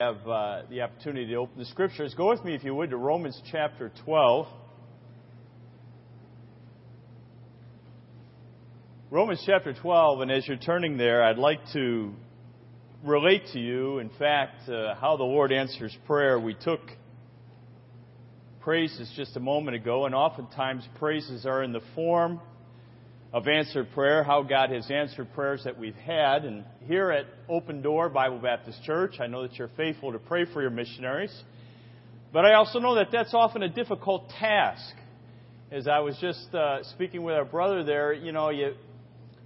have uh, the opportunity to open the scriptures, go with me, if you would, to Romans chapter 12. Romans chapter 12, and as you're turning there, I'd like to relate to you, in fact, uh, how the Lord answers prayer. We took praises just a moment ago, and oftentimes praises are in the form of answered prayer, how God has answered prayers that we've had. And here at Open Door Bible Baptist Church, I know that you're faithful to pray for your missionaries. But I also know that that's often a difficult task. As I was just uh, speaking with our brother there, you know, you,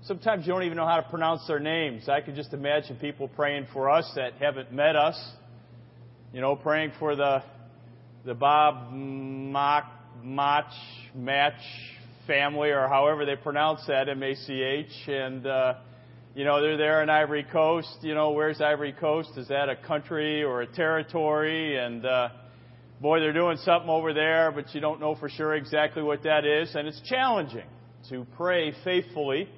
sometimes you don't even know how to pronounce their names. I can just imagine people praying for us that haven't met us. You know, praying for the the Bob Mach, Mach, Match family, or however they pronounce that, M-A-C-H, and uh, you know they're there in Ivory Coast. You know, where's Ivory Coast? Is that a country or a territory? And uh, boy, they're doing something over there, but you don't know for sure exactly what that is, and it's challenging to pray faithfully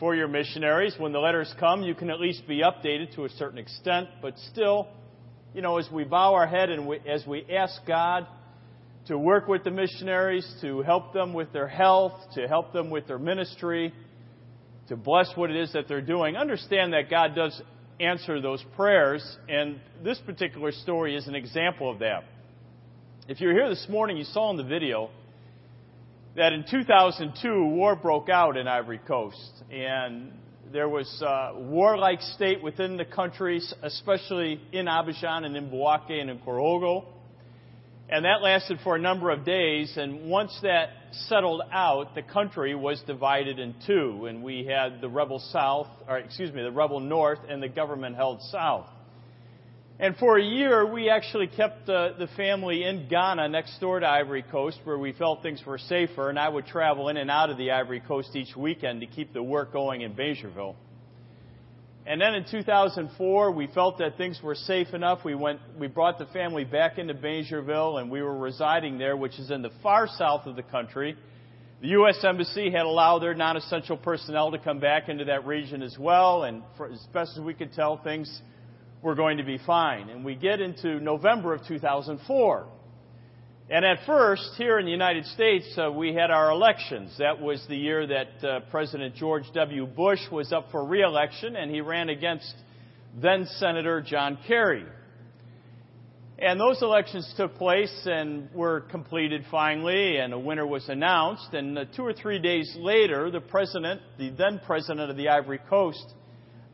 for your missionaries. When the letters come, you can at least be updated to a certain extent, but still, you know, as we bow our head and we, as we ask God to work with the missionaries, to help them with their health, to help them with their ministry, to bless what it is that they're doing. Understand that God does answer those prayers, and this particular story is an example of that. If you're here this morning, you saw in the video that in 2002, war broke out in Ivory Coast, and there was a warlike state within the countries, especially in Abidjan and in Bouaké and in Korhogo. And that lasted for a number of days. And once that settled out, the country was divided in two. And we had the rebel south, or excuse me, the rebel north and the government held south. And for a year, we actually kept the, the family in Ghana next door to Ivory Coast where we felt things were safer. And I would travel in and out of the Ivory Coast each weekend to keep the work going in Bingerville. And then in 2004, we felt that things were safe enough. We went, we brought the family back into Bingerville, and we were residing there, which is in the far south of the country. The U.S. Embassy had allowed their non-essential personnel to come back into that region as well, and for, as best as we could tell, things were going to be fine. And we get into November of 2004. And at first, here in the United States, uh, we had our elections. That was the year that uh, President George W. Bush was up for reelection, and he ran against then Senator John Kerry. And those elections took place and were completed finally, and a winner was announced. And uh, two or three days later, the president, the then president of the Ivory Coast,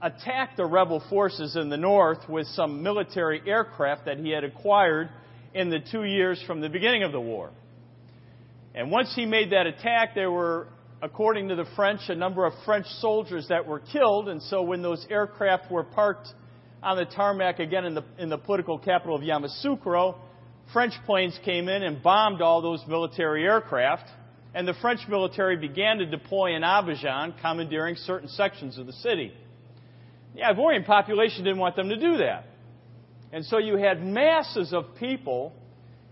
attacked the rebel forces in the north with some military aircraft that he had acquired in the two years from the beginning of the war. And once he made that attack, there were, according to the French, a number of French soldiers that were killed. And so when those aircraft were parked on the tarmac again in the, in the political capital of Yamoussoukro, French planes came in and bombed all those military aircraft. And the French military began to deploy in Abidjan, commandeering certain sections of the city. The Ivorian population didn't want them to do that. And so you had masses of people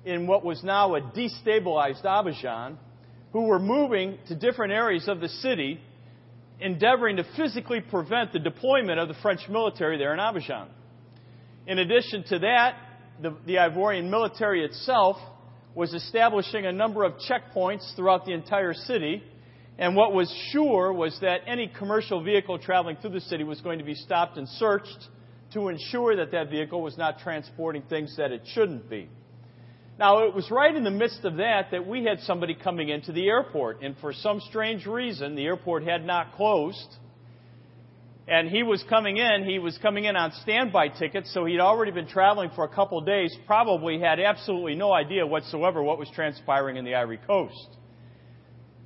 in what was now a destabilized Abidjan who were moving to different areas of the city, endeavoring to physically prevent the deployment of the French military there in Abidjan. In addition to that, the, the Ivorian military itself was establishing a number of checkpoints throughout the entire city. And what was sure was that any commercial vehicle traveling through the city was going to be stopped and searched to ensure that that vehicle was not transporting things that it shouldn't be. Now, it was right in the midst of that that we had somebody coming into the airport, and for some strange reason, the airport had not closed. And he was coming in, he was coming in on standby tickets, so he'd already been traveling for a couple of days, probably had absolutely no idea whatsoever what was transpiring in the Ivory Coast.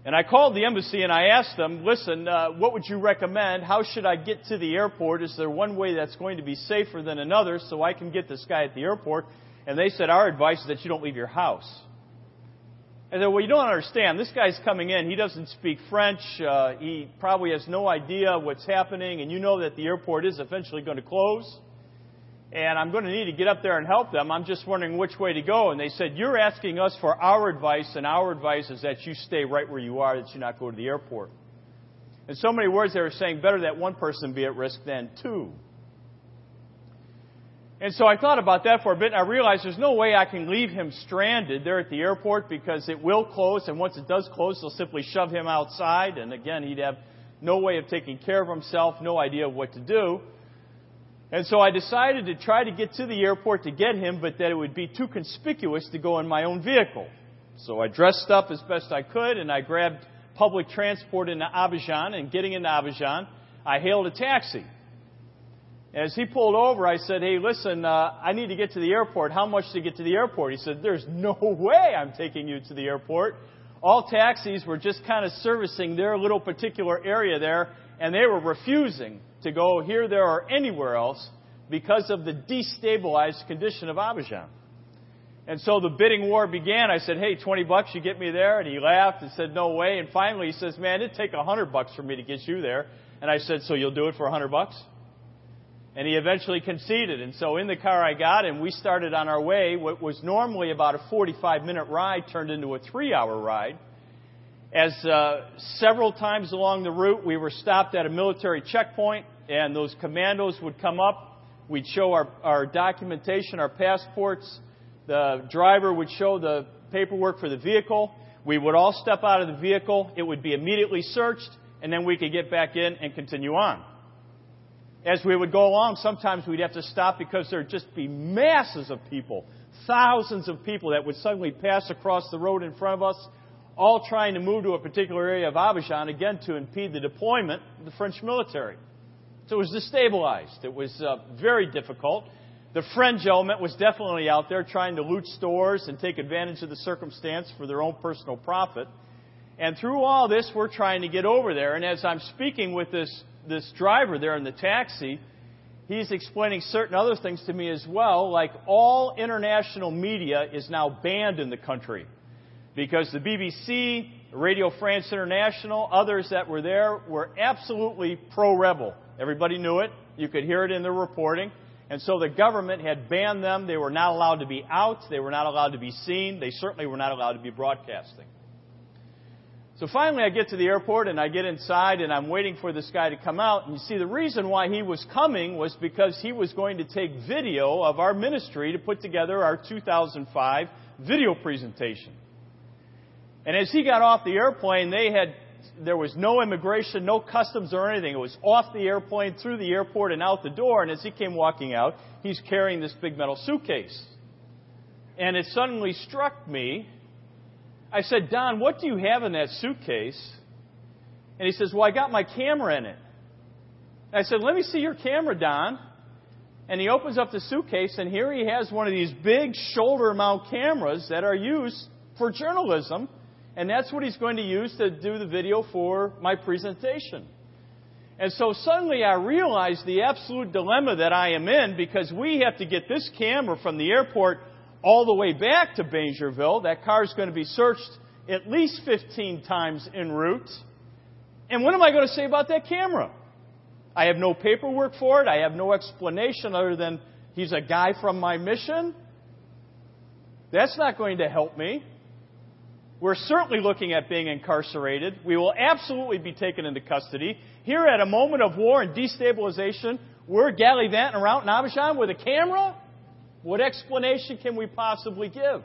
And I called the embassy and I asked them, listen, uh, what would you recommend? How should I get to the airport? Is there one way that's going to be safer than another so I can get this guy at the airport? And they said, our advice is that you don't leave your house. I said, well, you don't understand. This guy's coming in. He doesn't speak French. Uh, he probably has no idea what's happening. And you know that the airport is eventually going to close and I'm going to need to get up there and help them. I'm just wondering which way to go. And they said, You're asking us for our advice, and our advice is that you stay right where you are, that you not go to the airport. In so many words, they were saying, Better that one person be at risk than two. And so I thought about that for a bit, and I realized there's no way I can leave him stranded there at the airport because it will close, and once it does close, they'll simply shove him outside, and again, he'd have no way of taking care of himself, no idea of what to do. And so I decided to try to get to the airport to get him, but that it would be too conspicuous to go in my own vehicle. So I dressed up as best I could, and I grabbed public transport into Abidjan, and getting into Abidjan, I hailed a taxi. As he pulled over, I said, Hey, listen, uh, I need to get to the airport. How much to get to the airport? He said, There's no way I'm taking you to the airport. All taxis were just kind of servicing their little particular area there, and they were refusing to go here, there, or anywhere else because of the destabilized condition of Abidjan. And so the bidding war began. I said, Hey, 20 bucks, you get me there? And he laughed and said, No way. And finally he says, Man, it'd take 100 bucks for me to get you there. And I said, So you'll do it for 100 bucks? And he eventually conceded. And so in the car I got and we started on our way. What was normally about a 45 minute ride turned into a three hour ride. As uh, several times along the route, we were stopped at a military checkpoint, and those commandos would come up. We'd show our, our documentation, our passports. The driver would show the paperwork for the vehicle. We would all step out of the vehicle. It would be immediately searched, and then we could get back in and continue on as we would go along, sometimes we'd have to stop because there'd just be masses of people, thousands of people that would suddenly pass across the road in front of us, all trying to move to a particular area of Abidjan, again, to impede the deployment of the French military. So it was destabilized. It was uh, very difficult. The French element was definitely out there trying to loot stores and take advantage of the circumstance for their own personal profit. And through all this, we're trying to get over there. And as I'm speaking with this this driver there in the taxi, he's explaining certain other things to me as well, like all international media is now banned in the country because the BBC, Radio France International, others that were there were absolutely pro rebel. Everybody knew it. You could hear it in their reporting. And so the government had banned them. They were not allowed to be out. They were not allowed to be seen. They certainly were not allowed to be broadcasting. So finally, I get to the airport and I get inside and I'm waiting for this guy to come out. And you see, the reason why he was coming was because he was going to take video of our ministry to put together our 2005 video presentation. And as he got off the airplane, they had there was no immigration, no customs or anything. It was off the airplane, through the airport, and out the door. And as he came walking out, he's carrying this big metal suitcase. And it suddenly struck me I said, Don, what do you have in that suitcase? And he says, Well, I got my camera in it. I said, Let me see your camera, Don. And he opens up the suitcase, and here he has one of these big shoulder mount cameras that are used for journalism. And that's what he's going to use to do the video for my presentation. And so suddenly I realized the absolute dilemma that I am in because we have to get this camera from the airport all the way back to Bingerville. That car is going to be searched at least 15 times en route. And what am I going to say about that camera? I have no paperwork for it. I have no explanation other than he's a guy from my mission. That's not going to help me. We're certainly looking at being incarcerated. We will absolutely be taken into custody. Here at a moment of war and destabilization, we're gallivanting around Abidjan with a camera? What explanation can we possibly give?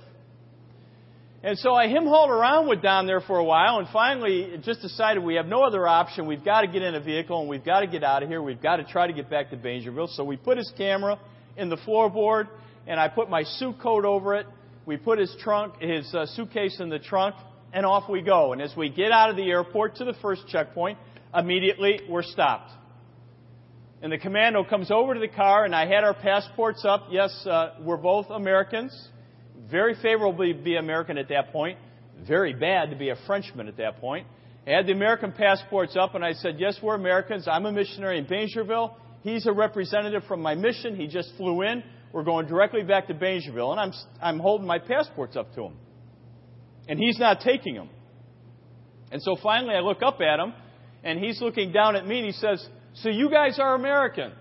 And so I him hauled around with Don there for a while and finally just decided we have no other option. We've got to get in a vehicle and we've got to get out of here. We've got to try to get back to Bingerville. So we put his camera in the floorboard and I put my suit coat over it. We put his trunk, his uh, suitcase in the trunk and off we go. And as we get out of the airport to the first checkpoint, immediately we're stopped. And the commando comes over to the car, and I had our passports up. Yes, uh, we're both Americans. Very favorable to be American at that point. Very bad to be a Frenchman at that point. I had the American passports up, and I said, Yes, we're Americans. I'm a missionary in Bingerville. He's a representative from my mission. He just flew in. We're going directly back to Bingerville. And I'm, I'm holding my passports up to him. And he's not taking them. And so finally I look up at him, and he's looking down at me, and he says, so you guys are Americans.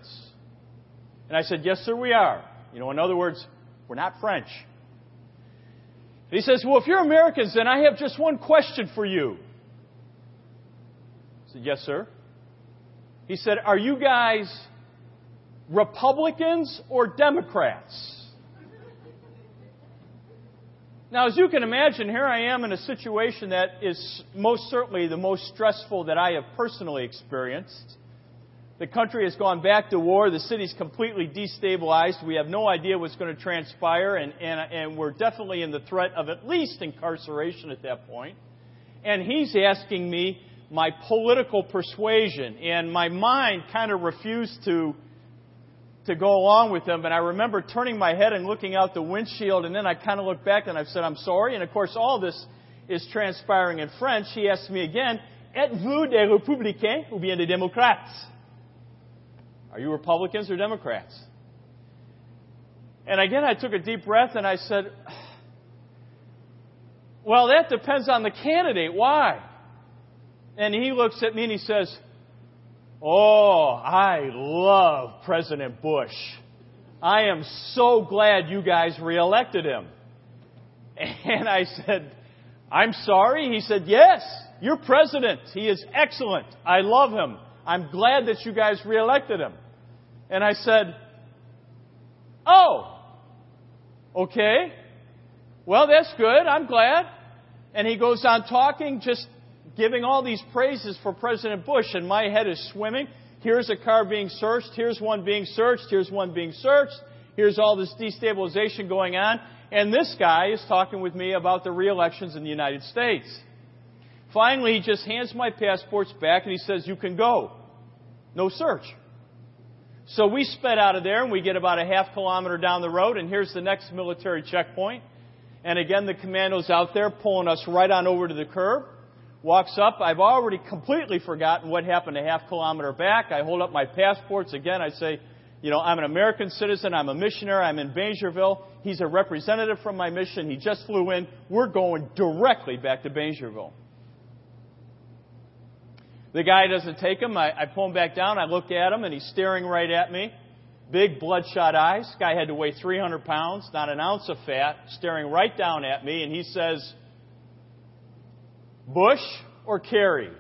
And I said, Yes, sir, we are. You know, in other words, we're not French. he says, Well, if you're Americans, then I have just one question for you. I said, Yes, sir. He said, Are you guys Republicans or Democrats? Now, as you can imagine, here I am in a situation that is most certainly the most stressful that I have personally experienced. The country has gone back to war. The city's completely destabilized. We have no idea what's going to transpire, and, and, and we're definitely in the threat of at least incarceration at that point. And he's asking me my political persuasion, and my mind kind of refused to to go along with them. And I remember turning my head and looking out the windshield, and then I kind of looked back and I said, I'm sorry. And of course, all this is transpiring in French. He asked me again, Êtes-vous des républicains ou bien des démocrates? Are you Republicans or Democrats? And again, I took a deep breath and I said, Well, that depends on the candidate. Why? And he looks at me and he says, Oh, I love President Bush. I am so glad you guys reelected him. And I said, I'm sorry. He said, Yes, you're president. He is excellent. I love him. I'm glad that you guys reelected him. And I said, Oh, okay. Well, that's good. I'm glad. And he goes on talking, just giving all these praises for President Bush, and my head is swimming. Here's a car being searched. Here's one being searched. Here's one being searched. Here's all this destabilization going on. And this guy is talking with me about the re-elections in the United States. Finally, he just hands my passports back and he says, You can go. No search. So we sped out of there and we get about a half kilometer down the road, and here's the next military checkpoint. And again, the commando's out there pulling us right on over to the curb walks up. I've already completely forgotten what happened a half kilometer back. I hold up my passports again. I say, you know, I'm an American citizen. I'm a missionary. I'm in Bingerville. He's a representative from my mission. He just flew in. We're going directly back to Bingerville. The guy doesn't take him. I, I pull him back down. I look at him, and he's staring right at me. Big bloodshot eyes. Guy had to weigh 300 pounds, not an ounce of fat, staring right down at me, and he says, Bush or Kerry?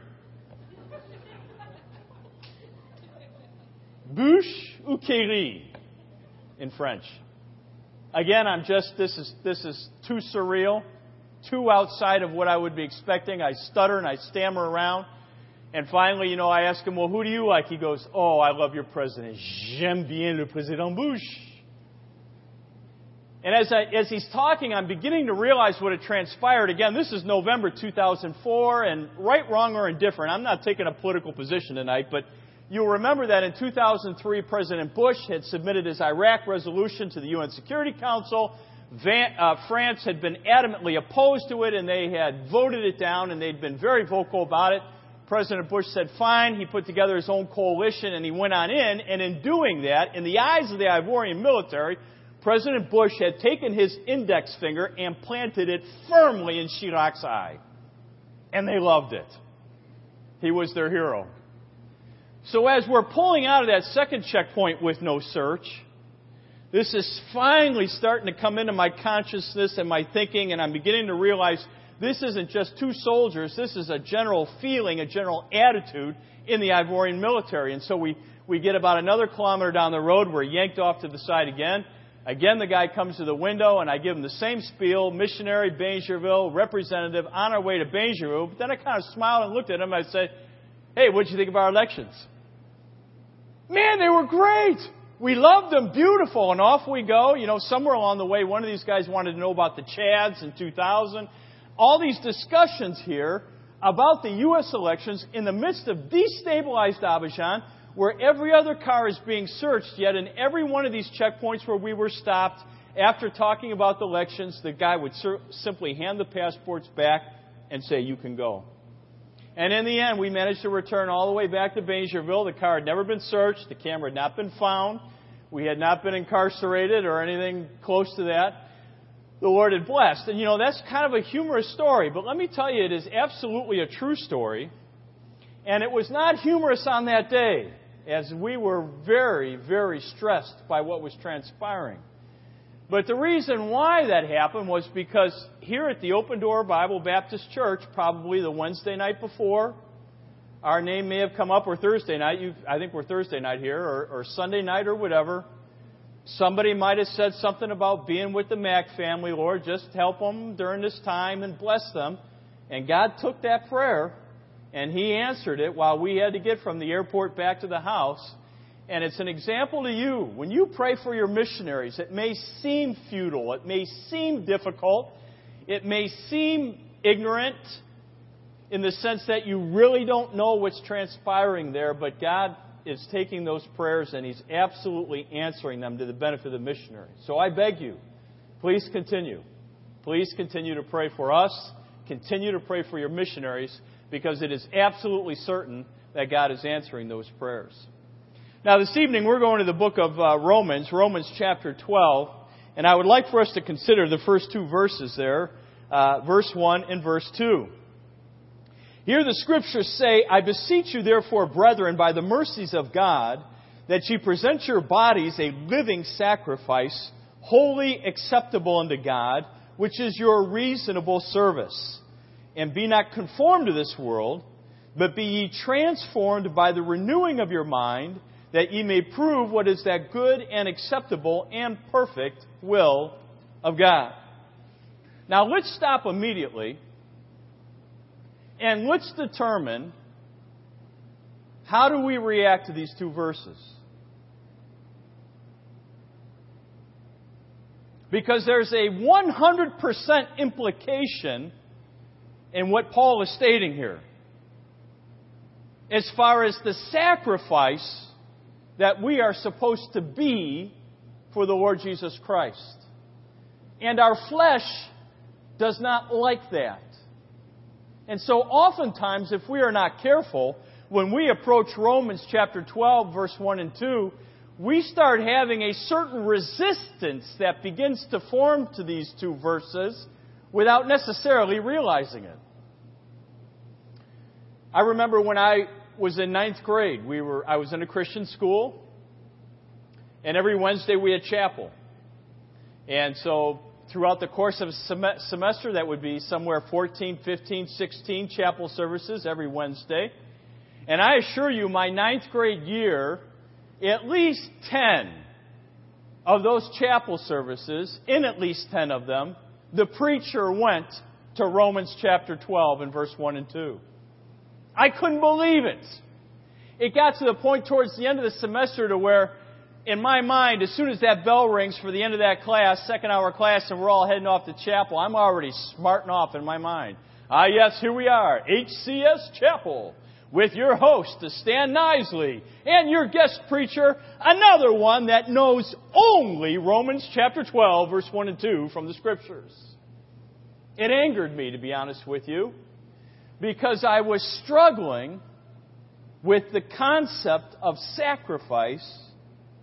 Bush ou Kerry in French. Again, I'm just, this is, this is too surreal, too outside of what I would be expecting. I stutter and I stammer around. And finally, you know, I ask him, well, who do you like? He goes, oh, I love your president. J'aime bien le président Bush. And as, I, as he's talking, I'm beginning to realize what had transpired. Again, this is November 2004, and right, wrong, or indifferent, I'm not taking a political position tonight, but you'll remember that in 2003, President Bush had submitted his Iraq resolution to the UN Security Council. Van, uh, France had been adamantly opposed to it, and they had voted it down, and they'd been very vocal about it. President Bush said, fine. He put together his own coalition, and he went on in, and in doing that, in the eyes of the Ivorian military, President Bush had taken his index finger and planted it firmly in Chirac's eye. And they loved it. He was their hero. So as we're pulling out of that second checkpoint with no search, this is finally starting to come into my consciousness and my thinking, and I'm beginning to realize this isn't just two soldiers, this is a general feeling, a general attitude in the Ivorian military. And so we, we get about another kilometer down the road, we're yanked off to the side again, Again, the guy comes to the window, and I give him the same spiel missionary, Bingerville, representative, on our way to Bingerville. But then I kind of smiled and looked at him. I said, Hey, what did you think of our elections? Man, they were great. We loved them. Beautiful. And off we go. You know, somewhere along the way, one of these guys wanted to know about the Chads in 2000. All these discussions here about the U.S. elections in the midst of destabilized Abidjan where every other car is being searched, yet in every one of these checkpoints where we were stopped, after talking about the elections, the guy would simply hand the passports back and say, You can go. And in the end, we managed to return all the way back to Bingerville. The car had never been searched, the camera had not been found, we had not been incarcerated or anything close to that. The Lord had blessed. And you know, that's kind of a humorous story, but let me tell you, it is absolutely a true story. And it was not humorous on that day as we were very, very stressed by what was transpiring. But the reason why that happened was because here at the Open Door Bible Baptist Church, probably the Wednesday night before, our name may have come up, or Thursday night. You, I think we're Thursday night here, or, or Sunday night, or whatever. Somebody might have said something about being with the Mach family, Lord. Just help them during this time and bless them. And God took that prayer and He answered it while we had to get from the airport back to the house. And it's an example to you. When you pray for your missionaries, it may seem futile, it may seem difficult, it may seem ignorant in the sense that you really don't know what's transpiring there, but God is taking those prayers and He's absolutely answering them to the benefit of the missionary. So I beg you, please continue. Please continue to pray for us. Continue to pray for your missionaries because it is absolutely certain that God is answering those prayers. Now, this evening we're going to the book of uh, Romans, Romans chapter 12, and I would like for us to consider the first two verses there, uh, verse 1 and verse 2. Here the scriptures say, I beseech you therefore, brethren, by the mercies of God, that ye present your bodies a living sacrifice, holy acceptable unto God, which is your reasonable service. And be not conformed to this world, but be ye transformed by the renewing of your mind, that ye may prove what is that good and acceptable and perfect will of God. Now let's stop immediately and let's determine how do we react to these two verses? Because there's a 100% implication in what Paul is stating here. As far as the sacrifice that we are supposed to be for the Lord Jesus Christ. And our flesh does not like that. And so oftentimes, if we are not careful, when we approach Romans chapter 12, verse 1 and 2, we start having a certain resistance that begins to form to these two verses without necessarily realizing it. I remember when I was in ninth grade, we were, I was in a Christian school, and every Wednesday we had chapel. And so throughout the course of a semester, that would be somewhere 14, 15, 16 chapel services every Wednesday. And I assure you, my ninth grade year, at least 10 of those chapel services, in at least 10 of them, the preacher went to Romans chapter 12 and verse 1 and 2. I couldn't believe it. It got to the point towards the end of the semester to where in my mind, as soon as that bell rings for the end of that class, second hour class, and we're all heading off to chapel, I'm already smarting off in my mind. Ah, yes, here we are, HCS Chapel, with your host, Stan Nisley, and your guest preacher, another one that knows only Romans chapter 12, verse 1 and 2 from the Scriptures. It angered me, to be honest with you, because I was struggling with the concept of sacrifice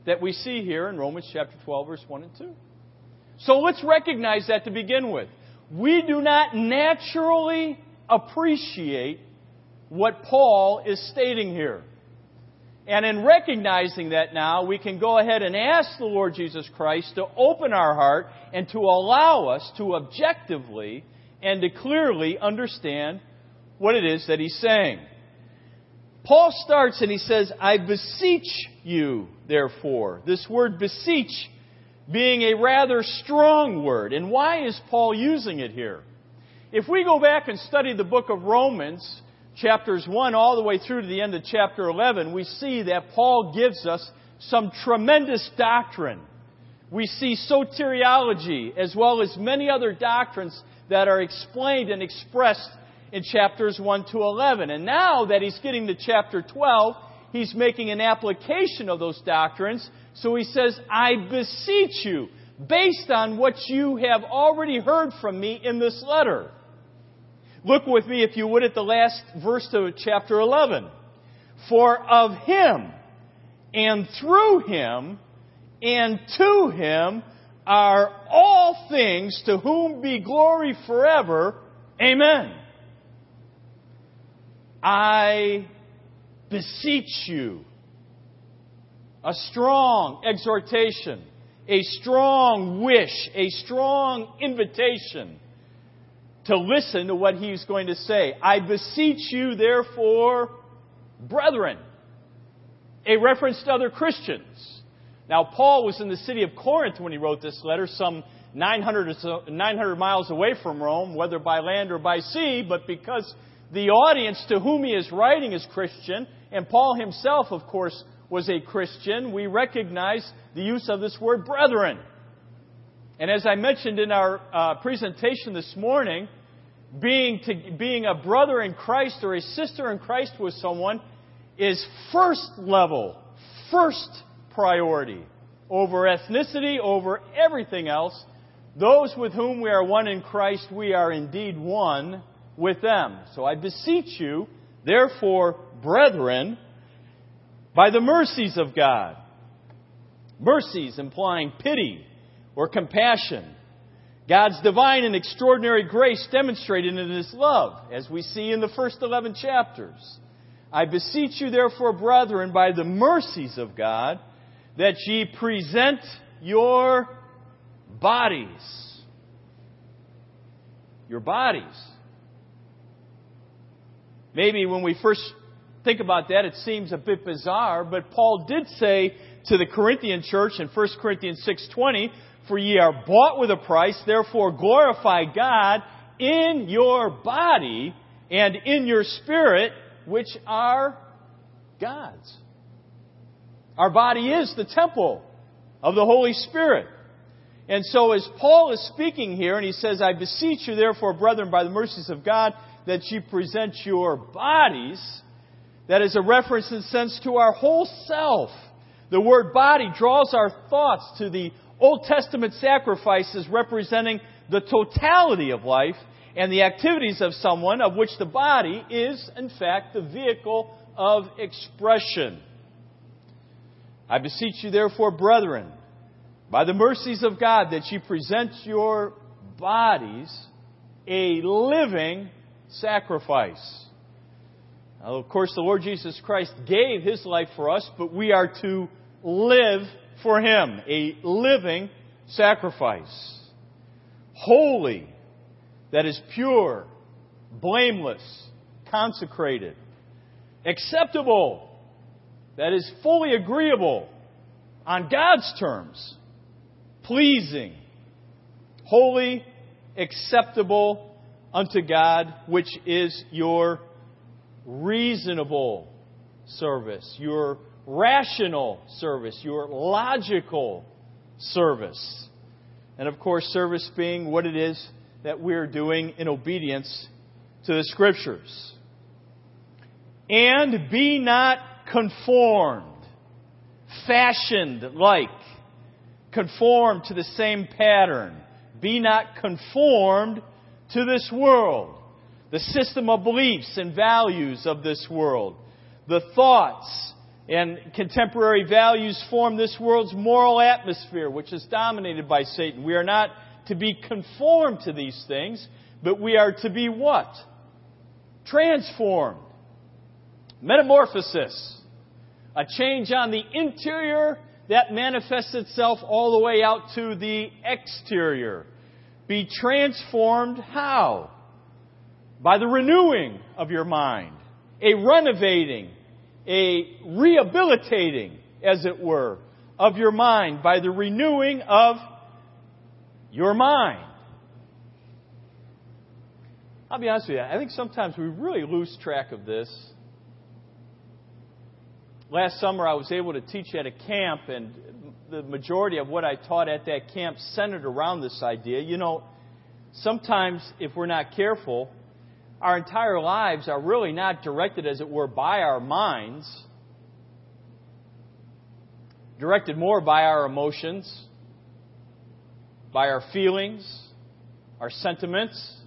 that we see here in Romans chapter 12, verse 1 and 2. So let's recognize that to begin with. We do not naturally appreciate what Paul is stating here. And in recognizing that now, we can go ahead and ask the Lord Jesus Christ to open our heart and to allow us to objectively and to clearly understand what it is that he's saying. Paul starts and he says, I beseech you, therefore. This word beseech being a rather strong word. And why is Paul using it here? If we go back and study the book of Romans, chapters 1 all the way through to the end of chapter 11, we see that Paul gives us some tremendous doctrine. We see soteriology as well as many other doctrines that are explained and expressed in chapters 1 to 11. And now that he's getting to chapter 12, he's making an application of those doctrines. So he says, I beseech you, based on what you have already heard from me in this letter. Look with me, if you would, at the last verse of chapter 11. For of him, and through him, and to him are all things to whom be glory forever. Amen. I beseech you. A strong exhortation, a strong wish, a strong invitation to listen to what he's going to say. I beseech you, therefore, brethren, a reference to other Christians. Now, Paul was in the city of Corinth when he wrote this letter, some 900, so, 900 miles away from Rome, whether by land or by sea, but because the audience to whom he is writing is Christian, and Paul himself, of course, was a Christian, we recognize the use of this word brethren. And as I mentioned in our uh, presentation this morning, being, to, being a brother in Christ or a sister in Christ with someone is first level, first priority over ethnicity, over everything else. Those with whom we are one in Christ, we are indeed one with them. So I beseech you, therefore, brethren, by the mercies of God. Mercies implying pity or compassion. God's divine and extraordinary grace demonstrated in His love, as we see in the first 11 chapters. I beseech you, therefore, brethren, by the mercies of God, that ye present your bodies. Your bodies. Maybe when we first think about that, it seems a bit bizarre, but Paul did say to the Corinthian church in 1 Corinthians 6:20, "For ye are bought with a price, therefore glorify God in your body and in your spirit, which are God's." Our body is the temple of the Holy Spirit. And so as Paul is speaking here, and he says, I beseech you therefore, brethren, by the mercies of God, that you present your bodies, that is a reference in sense to our whole self. The word body draws our thoughts to the Old Testament sacrifices representing the totality of life and the activities of someone of which the body is, in fact, the vehicle of expression. I beseech you, therefore, brethren, by the mercies of God, that you present your bodies a living sacrifice. Now, of course, the Lord Jesus Christ gave His life for us, but we are to live for Him, a living sacrifice. Holy, that is pure, blameless, consecrated. Acceptable, that is fully agreeable on God's terms. Pleasing, holy, acceptable, unto God, which is your reasonable service, your rational service, your logical service. And of course, service being what it is that we're doing in obedience to the Scriptures. And be not conformed, fashioned like, conformed to the same pattern. Be not conformed to this world, the system of beliefs and values of this world, the thoughts and contemporary values form this world's moral atmosphere, which is dominated by Satan. We are not to be conformed to these things, but we are to be what? Transformed. Metamorphosis. A change on the interior that manifests itself all the way out to the exterior. Be transformed how? By the renewing of your mind, a renovating, a rehabilitating, as it were, of your mind, by the renewing of your mind. I'll be honest with you, I think sometimes we really lose track of this. Last summer, I was able to teach at a camp, and the majority of what I taught at that camp centered around this idea. You know, sometimes if we're not careful, our entire lives are really not directed, as it were, by our minds, directed more by our emotions, by our feelings, our sentiments.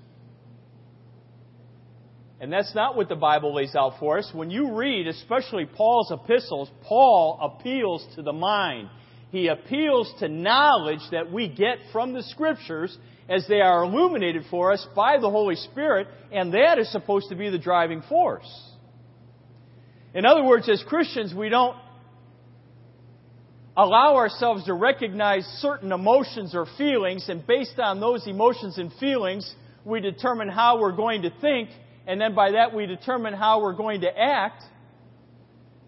And that's not what the Bible lays out for us. When you read, especially Paul's epistles, Paul appeals to the mind. He appeals to knowledge that we get from the Scriptures as they are illuminated for us by the Holy Spirit, and that is supposed to be the driving force. In other words, as Christians, we don't allow ourselves to recognize certain emotions or feelings, and based on those emotions and feelings, we determine how we're going to think, and then by that we determine how we're going to act.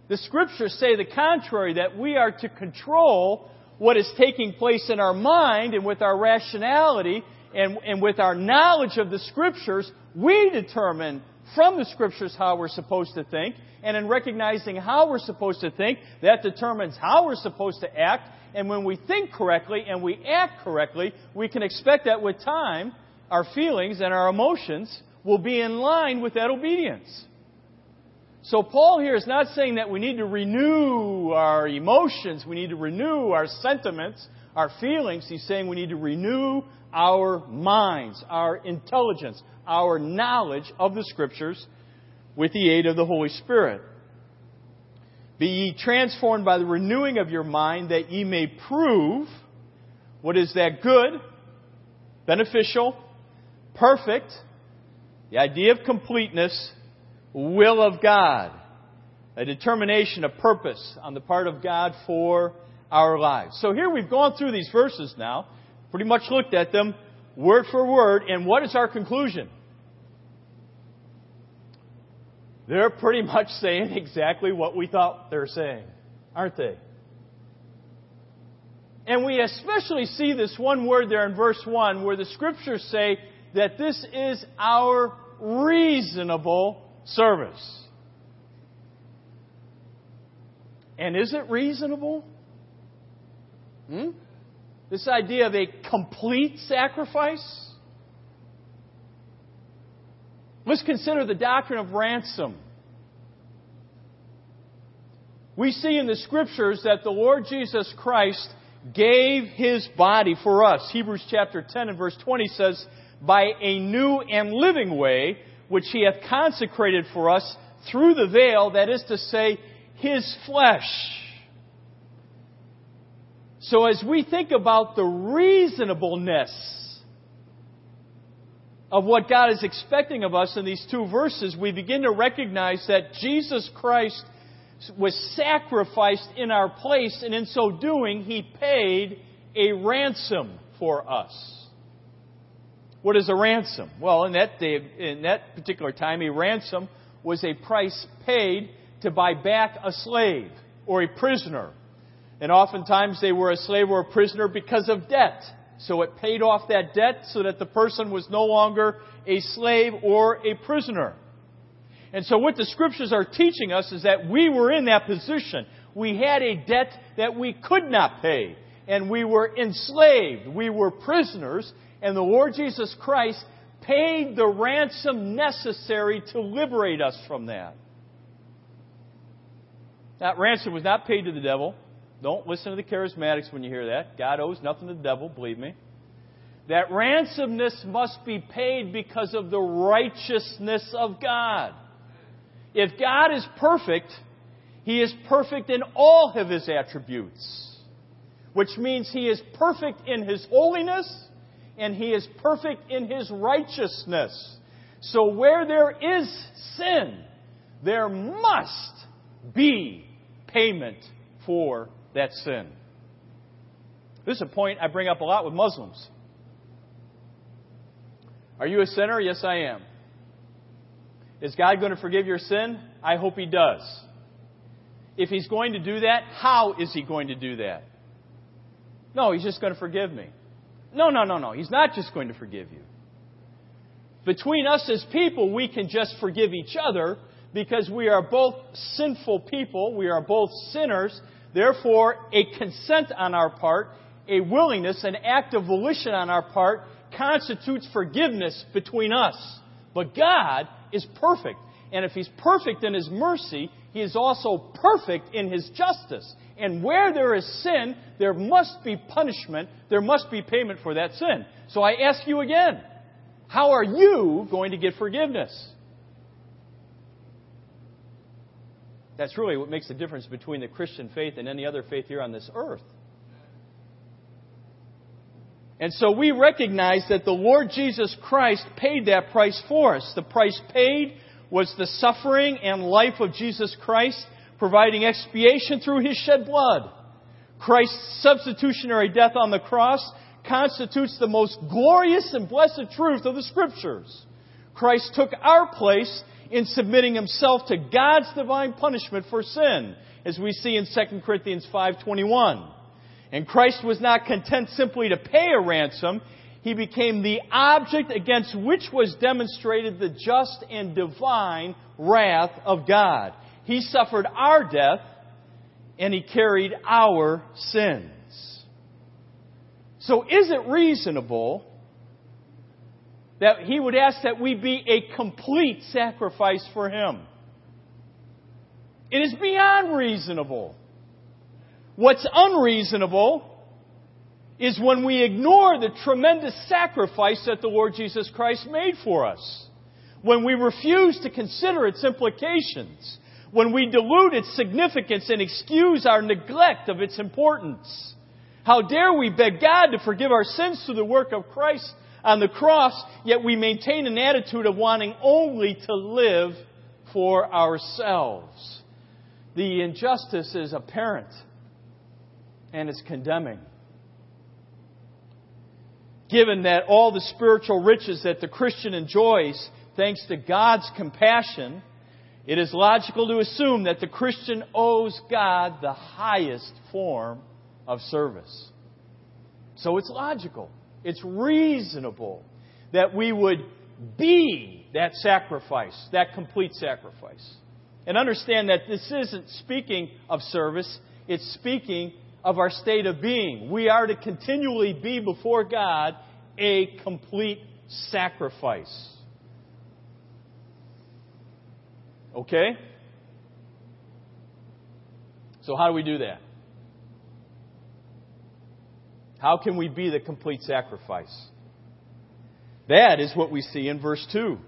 The scriptures say the contrary, that we are to control what is taking place in our mind and with our rationality and, and with our knowledge of the scriptures, we determine from the scriptures how we're supposed to think. And in recognizing how we're supposed to think, that determines how we're supposed to act. And when we think correctly and we act correctly, we can expect that with time, our feelings and our emotions will be in line with that obedience. So Paul here is not saying that we need to renew our emotions, we need to renew our sentiments, our feelings. He's saying we need to renew our minds, our intelligence, our knowledge of the Scriptures with the aid of the Holy Spirit. Be ye transformed by the renewing of your mind that ye may prove what is that good, beneficial, perfect, the idea of completeness, will of God. A determination, a purpose on the part of God for our lives. So here we've gone through these verses now, pretty much looked at them word for word, and what is our conclusion? They're pretty much saying exactly what we thought they were saying, aren't they? And we especially see this one word there in verse 1 where the scriptures say that this is our reasonable service. And is it reasonable? Hmm? This idea of a complete sacrifice? Let's consider the doctrine of ransom. We see in the scriptures that the Lord Jesus Christ gave his body for us. Hebrews chapter 10 and verse 20 says, By a new and living way, which he hath consecrated for us through the veil, that is to say, his flesh. So as we think about the reasonableness of what God is expecting of us in these two verses, we begin to recognize that Jesus Christ was sacrificed in our place, and in so doing, He paid a ransom for us. What is a ransom? Well, in that day, in that particular time, a ransom was a price paid to buy back a slave or a prisoner. And oftentimes they were a slave or a prisoner because of debt. So it paid off that debt so that the person was no longer a slave or a prisoner. And so what the scriptures are teaching us is that we were in that position. We had a debt that we could not pay. And we were enslaved. We were prisoners and the Lord Jesus Christ paid the ransom necessary to liberate us from that. That ransom was not paid to the devil. Don't listen to the charismatics when you hear that. God owes nothing to the devil, believe me. That ransomness must be paid because of the righteousness of God. If God is perfect, He is perfect in all of His attributes, which means He is perfect in His holiness and he is perfect in his righteousness. So where there is sin, there must be payment for that sin. This is a point I bring up a lot with Muslims. Are you a sinner? Yes, I am. Is God going to forgive your sin? I hope He does. If He's going to do that, how is He going to do that? No, He's just going to forgive me. No, no, no, no. He's not just going to forgive you. Between us as people, we can just forgive each other because we are both sinful people. We are both sinners. Therefore, a consent on our part, a willingness, an act of volition on our part constitutes forgiveness between us. But God is perfect. And if He's perfect in His mercy, He is also perfect in His justice. And where there is sin, there must be punishment, there must be payment for that sin. So I ask you again, how are you going to get forgiveness? That's really what makes the difference between the Christian faith and any other faith here on this earth. And so we recognize that the Lord Jesus Christ paid that price for us. The price paid was the suffering and life of Jesus Christ providing expiation through his shed blood. Christ's substitutionary death on the cross constitutes the most glorious and blessed truth of the Scriptures. Christ took our place in submitting himself to God's divine punishment for sin, as we see in 2 Corinthians 5:21. And Christ was not content simply to pay a ransom, he became the object against which was demonstrated the just and divine wrath of God. He suffered our death and he carried our sins. So is it reasonable that he would ask that we be a complete sacrifice for him? It is beyond reasonable. What's unreasonable is when we ignore the tremendous sacrifice that the Lord Jesus Christ made for us. When we refuse to consider its implications. When we dilute its significance and excuse our neglect of its importance. How dare we beg God to forgive our sins through the work of Christ on the cross, yet we maintain an attitude of wanting only to live for ourselves. The injustice is apparent and it's condemning given that all the spiritual riches that the Christian enjoys, thanks to God's compassion, it is logical to assume that the Christian owes God the highest form of service. So it's logical, it's reasonable that we would be that sacrifice, that complete sacrifice. And understand that this isn't speaking of service, it's speaking of our state of being. We are to continually be before God a complete sacrifice. Okay? So, how do we do that? How can we be the complete sacrifice? That is what we see in verse 2.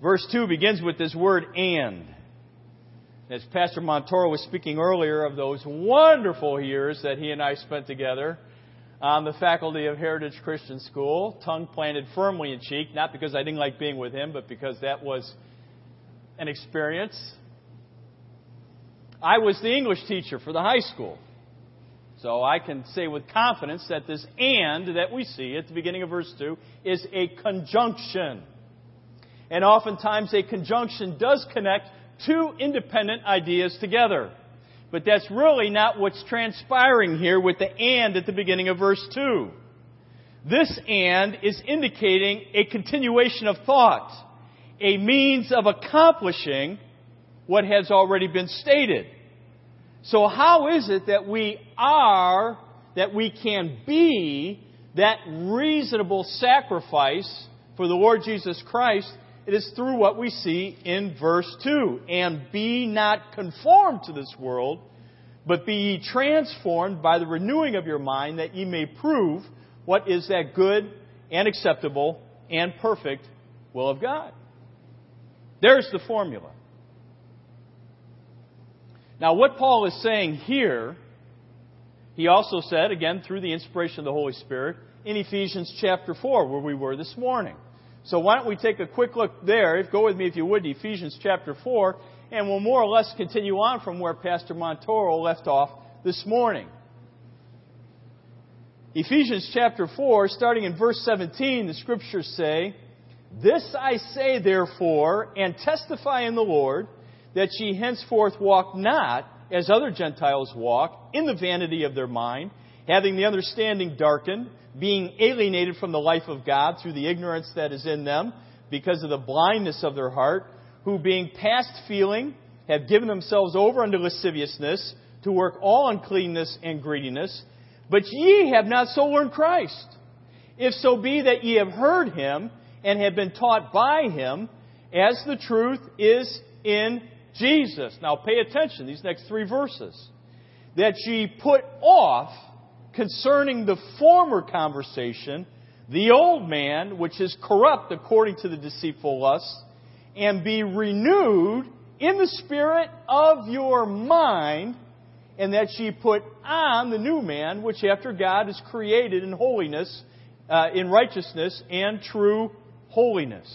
Verse 2 begins with this word and. As Pastor Montoro was speaking earlier of those wonderful years that he and I spent together on the faculty of Heritage Christian School, tongue planted firmly in cheek, not because I didn't like being with him, but because that was an experience. I was the English teacher for the high school. So I can say with confidence that this and that we see at the beginning of verse 2 is a conjunction. And oftentimes a conjunction does connect two independent ideas together. But that's really not what's transpiring here with the and at the beginning of verse 2. This and is indicating a continuation of thought, a means of accomplishing what has already been stated. So how is it that we are, that we can be that reasonable sacrifice for the Lord Jesus Christ it is through what we see in verse 2. And be not conformed to this world, but be ye transformed by the renewing of your mind, that ye may prove what is that good and acceptable and perfect will of God. There's the formula. Now, what Paul is saying here, he also said, again, through the inspiration of the Holy Spirit, in Ephesians chapter 4, where we were this morning. So why don't we take a quick look there? Go with me, if you would, to Ephesians chapter 4, and we'll more or less continue on from where Pastor Montoro left off this morning. Ephesians chapter 4, starting in verse 17, the scriptures say, This I say therefore, and testify in the Lord, that ye henceforth walk not as other Gentiles walk, in the vanity of their mind, having the understanding darkened, being alienated from the life of God through the ignorance that is in them, because of the blindness of their heart, who being past feeling have given themselves over unto lasciviousness, to work all uncleanness and greediness. But ye have not so learned Christ. If so be that ye have heard him and have been taught by him, as the truth is in Jesus. Now pay attention, these next three verses. That ye put off concerning the former conversation, the old man, which is corrupt according to the deceitful lusts, and be renewed in the spirit of your mind, and that ye put on the new man, which after God is created in holiness, uh, in righteousness, and true holiness.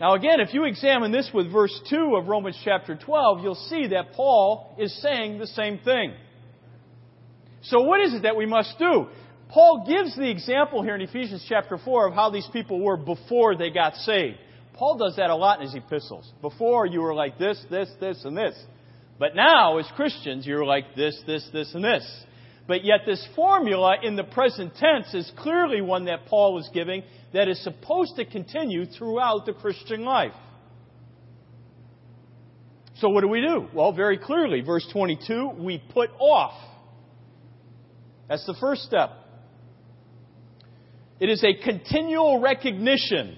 Now, again, if you examine this with verse 2 of Romans chapter 12, you'll see that Paul is saying the same thing. So what is it that we must do? Paul gives the example here in Ephesians chapter 4 of how these people were before they got saved. Paul does that a lot in his epistles. Before, you were like this, this, this, and this. But now, as Christians, you're like this, this, this, and this. But yet, this formula in the present tense is clearly one that Paul is giving that is supposed to continue throughout the Christian life. So, what do we do? Well, very clearly, verse 22, we put off. That's the first step. It is a continual recognition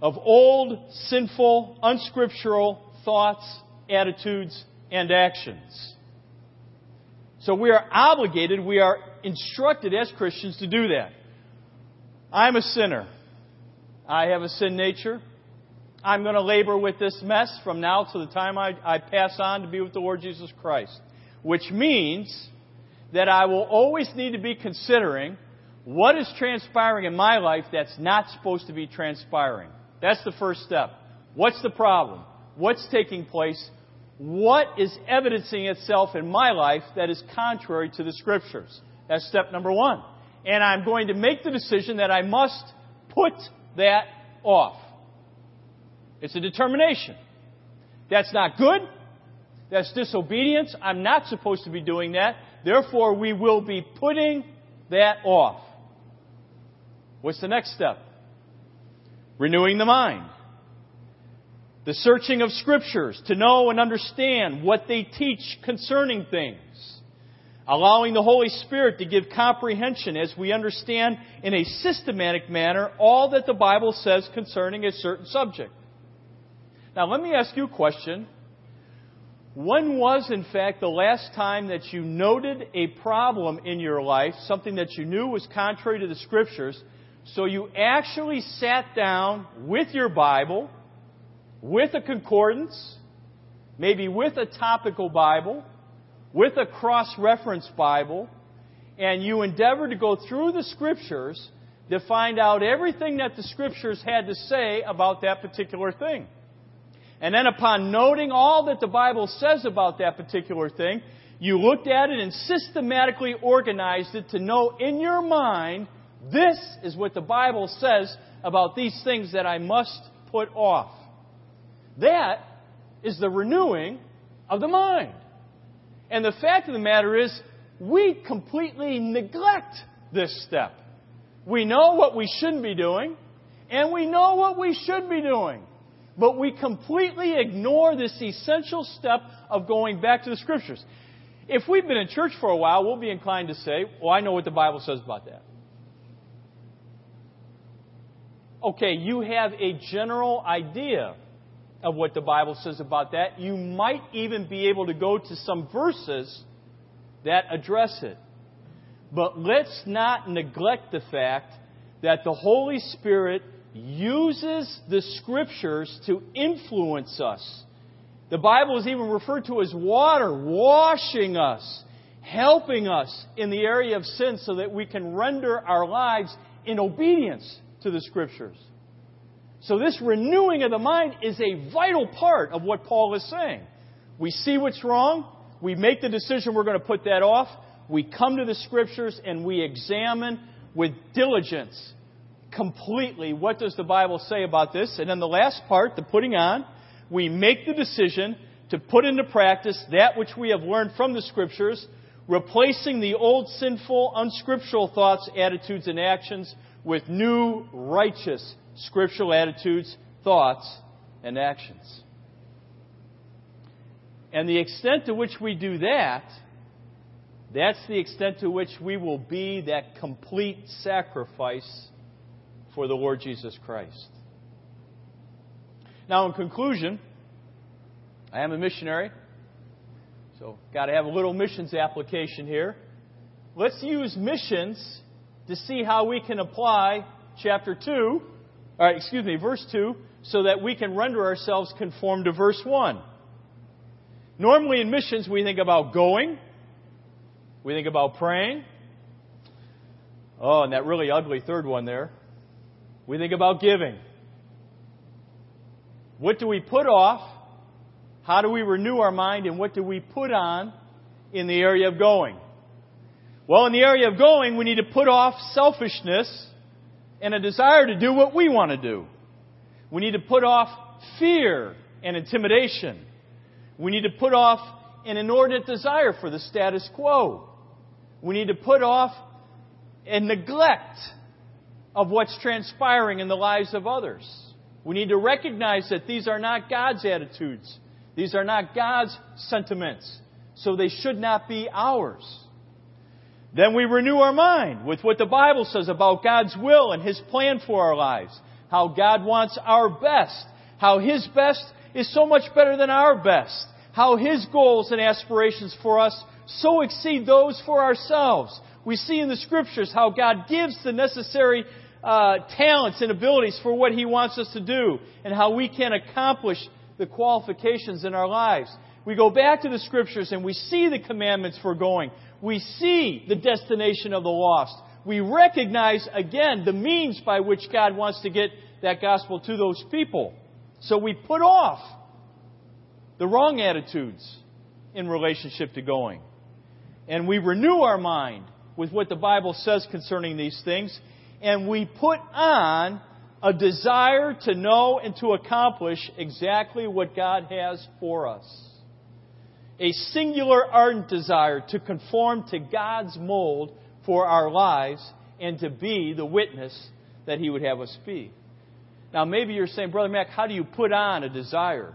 of old, sinful, unscriptural thoughts, attitudes, and actions. So we are obligated, we are instructed as Christians to do that. I'm a sinner. I have a sin nature. I'm going to labor with this mess from now to the time I, I pass on to be with the Lord Jesus Christ. Which means that I will always need to be considering what is transpiring in my life that's not supposed to be transpiring. That's the first step. What's the problem? What's taking place? What is evidencing itself in my life that is contrary to the Scriptures? That's step number one. And I'm going to make the decision that I must put that off. It's a determination. That's not good. That's disobedience. I'm not supposed to be doing that. Therefore, we will be putting that off. What's the next step? Renewing the mind. The searching of scriptures to know and understand what they teach concerning things. Allowing the Holy Spirit to give comprehension as we understand in a systematic manner all that the Bible says concerning a certain subject. Now, let me ask you a question. When was, in fact, the last time that you noted a problem in your life, something that you knew was contrary to the Scriptures, so you actually sat down with your Bible, with a concordance, maybe with a topical Bible, with a cross reference Bible, and you endeavored to go through the Scriptures to find out everything that the Scriptures had to say about that particular thing. And then upon noting all that the Bible says about that particular thing, you looked at it and systematically organized it to know in your mind, this is what the Bible says about these things that I must put off. That is the renewing of the mind. And the fact of the matter is, we completely neglect this step. We know what we shouldn't be doing, and we know what we should be doing. But we completely ignore this essential step of going back to the Scriptures. If we've been in church for a while, we'll be inclined to say, Well, I know what the Bible says about that. Okay, you have a general idea of what the Bible says about that. You might even be able to go to some verses that address it. But let's not neglect the fact that the Holy Spirit uses the scriptures to influence us. The Bible is even referred to as water, washing us, helping us in the area of sin so that we can render our lives in obedience to the scriptures. So this renewing of the mind is a vital part of what Paul is saying. We see what's wrong, we make the decision we're going to put that off, we come to the scriptures and we examine with diligence completely what does the Bible say about this. And then the last part, the putting on, we make the decision to put into practice that which we have learned from the Scriptures, replacing the old sinful, unscriptural thoughts, attitudes, and actions with new, righteous, scriptural attitudes, thoughts, and actions. And the extent to which we do that, that's the extent to which we will be that complete sacrifice for the Lord Jesus Christ. Now, in conclusion, I am a missionary, so got to have a little missions application here. Let's use missions to see how we can apply chapter 2, or excuse me, verse 2, so that we can render ourselves conformed to verse 1. Normally in missions, we think about going, we think about praying. Oh, and that really ugly third one there. We think about giving. What do we put off? How do we renew our mind? And what do we put on in the area of going? Well, in the area of going, we need to put off selfishness and a desire to do what we want to do. We need to put off fear and intimidation. We need to put off an inordinate desire for the status quo. We need to put off a neglect of what's transpiring in the lives of others. We need to recognize that these are not God's attitudes. These are not God's sentiments. So they should not be ours. Then we renew our mind with what the Bible says about God's will and His plan for our lives. How God wants our best. How His best is so much better than our best. How His goals and aspirations for us so exceed those for ourselves. We see in the Scriptures how God gives the necessary uh, talents and abilities for what He wants us to do and how we can accomplish the qualifications in our lives. We go back to the Scriptures and we see the commandments for going. We see the destination of the lost. We recognize again the means by which God wants to get that gospel to those people. So we put off the wrong attitudes in relationship to going. And we renew our mind with what the Bible says concerning these things. And we put on a desire to know and to accomplish exactly what God has for us. A singular ardent desire to conform to God's mold for our lives and to be the witness that He would have us be. Now, maybe you're saying, Brother Mach, how do you put on a desire?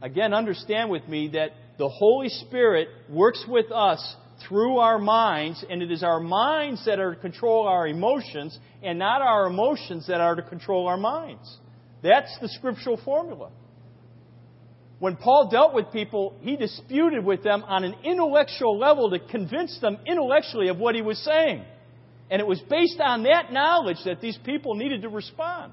Again, understand with me that the Holy Spirit works with us through our minds, and it is our minds that are to control our emotions, and not our emotions that are to control our minds. That's the scriptural formula. When Paul dealt with people, he disputed with them on an intellectual level to convince them intellectually of what he was saying. And it was based on that knowledge that these people needed to respond.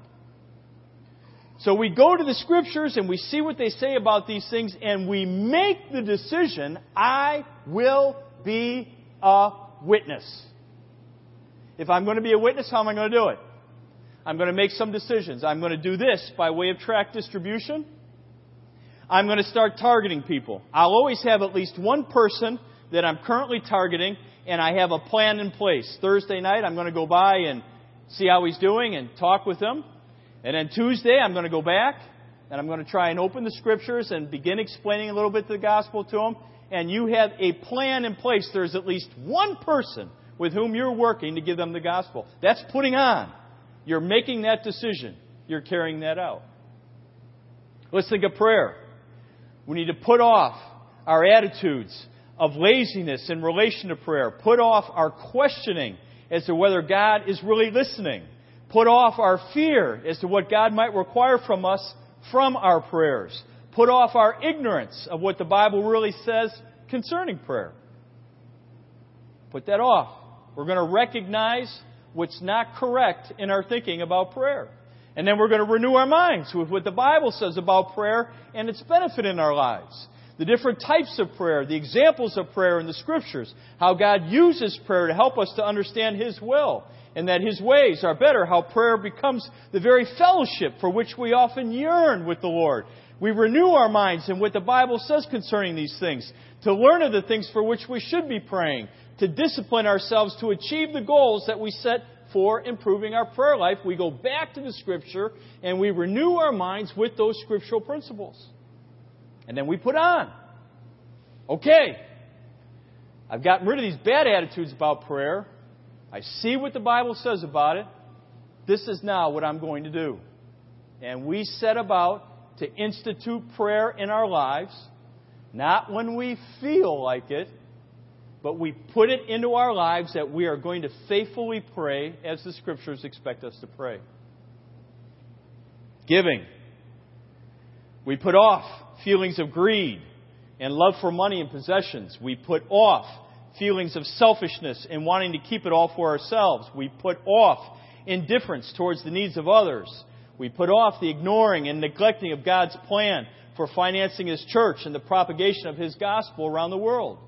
So we go to the scriptures and we see what they say about these things and we make the decision, I will be a witness. If I'm going to be a witness, how am I going to do it? I'm going to make some decisions. I'm going to do this by way of tract distribution. I'm going to start targeting people. I'll always have at least one person that I'm currently targeting, and I have a plan in place. Thursday night, I'm going to go by and see how he's doing and talk with him. And then Tuesday, I'm going to go back and I'm going to try and open the scriptures and begin explaining a little bit of the gospel to him. And you have a plan in place. There's at least one person with whom you're working to give them the gospel. That's putting on. You're making that decision. You're carrying that out. Let's think of prayer. We need to put off our attitudes of laziness in relation to prayer. Put off our questioning as to whether God is really listening put off our fear as to what God might require from us from our prayers, put off our ignorance of what the Bible really says concerning prayer. Put that off. We're going to recognize what's not correct in our thinking about prayer. And then we're going to renew our minds with what the Bible says about prayer and its benefit in our lives. The different types of prayer, the examples of prayer in the Scriptures, how God uses prayer to help us to understand His will and that His ways are better, how prayer becomes the very fellowship for which we often yearn with the Lord. We renew our minds in what the Bible says concerning these things, to learn of the things for which we should be praying, to discipline ourselves to achieve the goals that we set for improving our prayer life. We go back to the Scripture and we renew our minds with those scriptural principles. And then we put on. Okay, I've gotten rid of these bad attitudes about prayer. I see what the Bible says about it. This is now what I'm going to do. And we set about to institute prayer in our lives, not when we feel like it, but we put it into our lives that we are going to faithfully pray as the Scriptures expect us to pray. Giving. We put off feelings of greed and love for money and possessions. We put off feelings of selfishness and wanting to keep it all for ourselves. We put off indifference towards the needs of others. We put off the ignoring and neglecting of God's plan for financing His church and the propagation of His gospel around the world.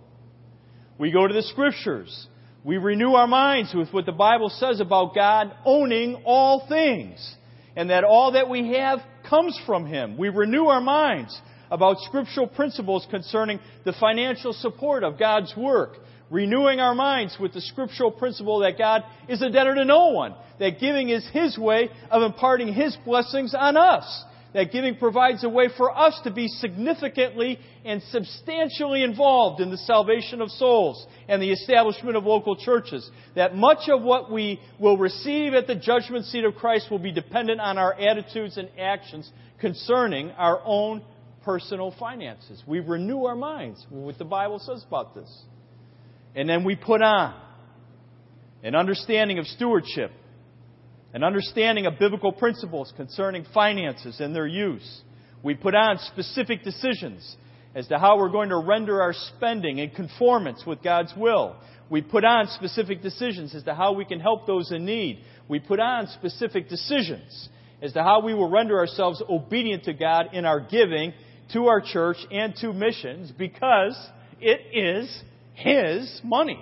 We go to the Scriptures. We renew our minds with what the Bible says about God owning all things and that all that we have comes from Him. We renew our minds about scriptural principles concerning the financial support of God's work renewing our minds with the scriptural principle that God is a debtor to no one, that giving is His way of imparting His blessings on us, that giving provides a way for us to be significantly and substantially involved in the salvation of souls and the establishment of local churches, that much of what we will receive at the judgment seat of Christ will be dependent on our attitudes and actions concerning our own personal finances. We renew our minds with what the Bible says about this. And then we put on an understanding of stewardship, an understanding of biblical principles concerning finances and their use. We put on specific decisions as to how we're going to render our spending in conformance with God's will. We put on specific decisions as to how we can help those in need. We put on specific decisions as to how we will render ourselves obedient to God in our giving to our church and to missions because it is His money.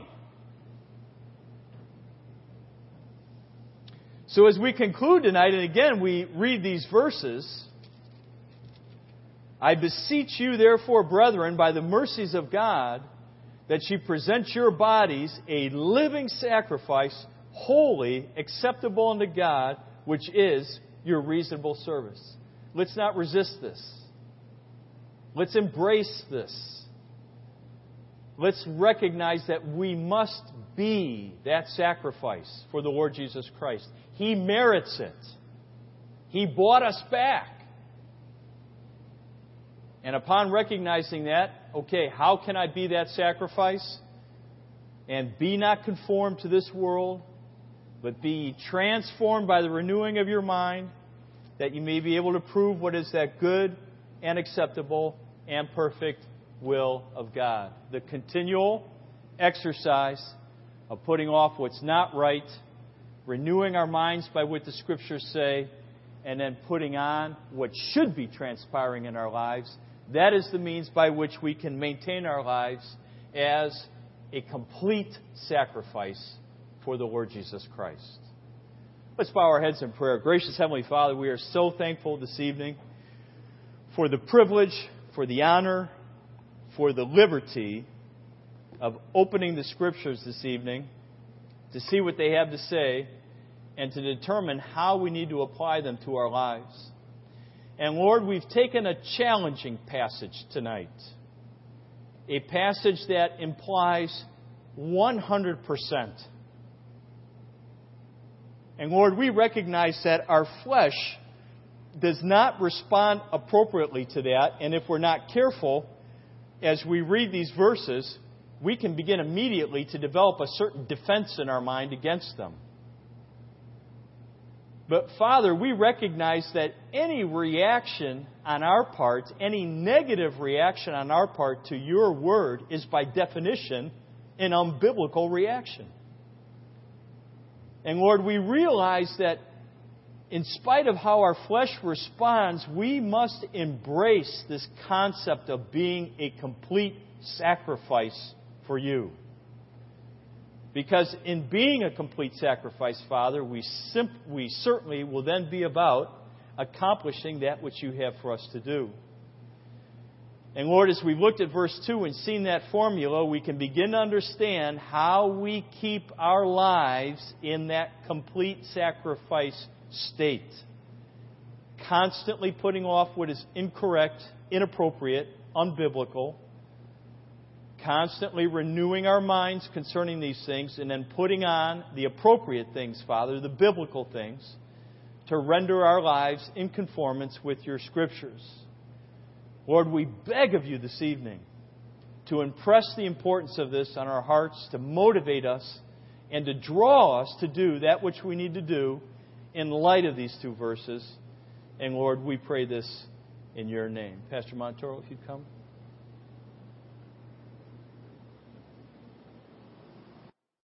So as we conclude tonight, and again we read these verses, I beseech you, therefore, brethren, by the mercies of God, that ye present your bodies a living sacrifice, holy, acceptable unto God, which is your reasonable service. Let's not resist this. Let's embrace this. Let's recognize that we must be that sacrifice for the Lord Jesus Christ. He merits it. He bought us back. And upon recognizing that, okay, how can I be that sacrifice? And be not conformed to this world, but be transformed by the renewing of your mind, that you may be able to prove what is that good and acceptable and perfect will of God. The continual exercise of putting off what's not right, renewing our minds by what the Scriptures say, and then putting on what should be transpiring in our lives. That is the means by which we can maintain our lives as a complete sacrifice for the Lord Jesus Christ. Let's bow our heads in prayer. Gracious Heavenly Father, we are so thankful this evening for the privilege for the honor, for the liberty of opening the Scriptures this evening to see what they have to say and to determine how we need to apply them to our lives. And Lord, we've taken a challenging passage tonight, a passage that implies 100%. And Lord, we recognize that our flesh does not respond appropriately to that, and if we're not careful, as we read these verses, we can begin immediately to develop a certain defense in our mind against them. But Father, we recognize that any reaction on our part, any negative reaction on our part to your word, is by definition an unbiblical reaction. And Lord, we realize that in spite of how our flesh responds, we must embrace this concept of being a complete sacrifice for you. Because in being a complete sacrifice, Father, we, simp- we certainly will then be about accomplishing that which you have for us to do. And Lord, as we've looked at verse 2 and seen that formula, we can begin to understand how we keep our lives in that complete sacrifice state. Constantly putting off what is incorrect, inappropriate, unbiblical. Constantly renewing our minds concerning these things and then putting on the appropriate things, Father, the biblical things, to render our lives in conformance with your scriptures. Lord, we beg of you this evening to impress the importance of this on our hearts, to motivate us, and to draw us to do that which we need to do in light of these two verses. And Lord, we pray this in your name. Pastor Montoro, if you'd come.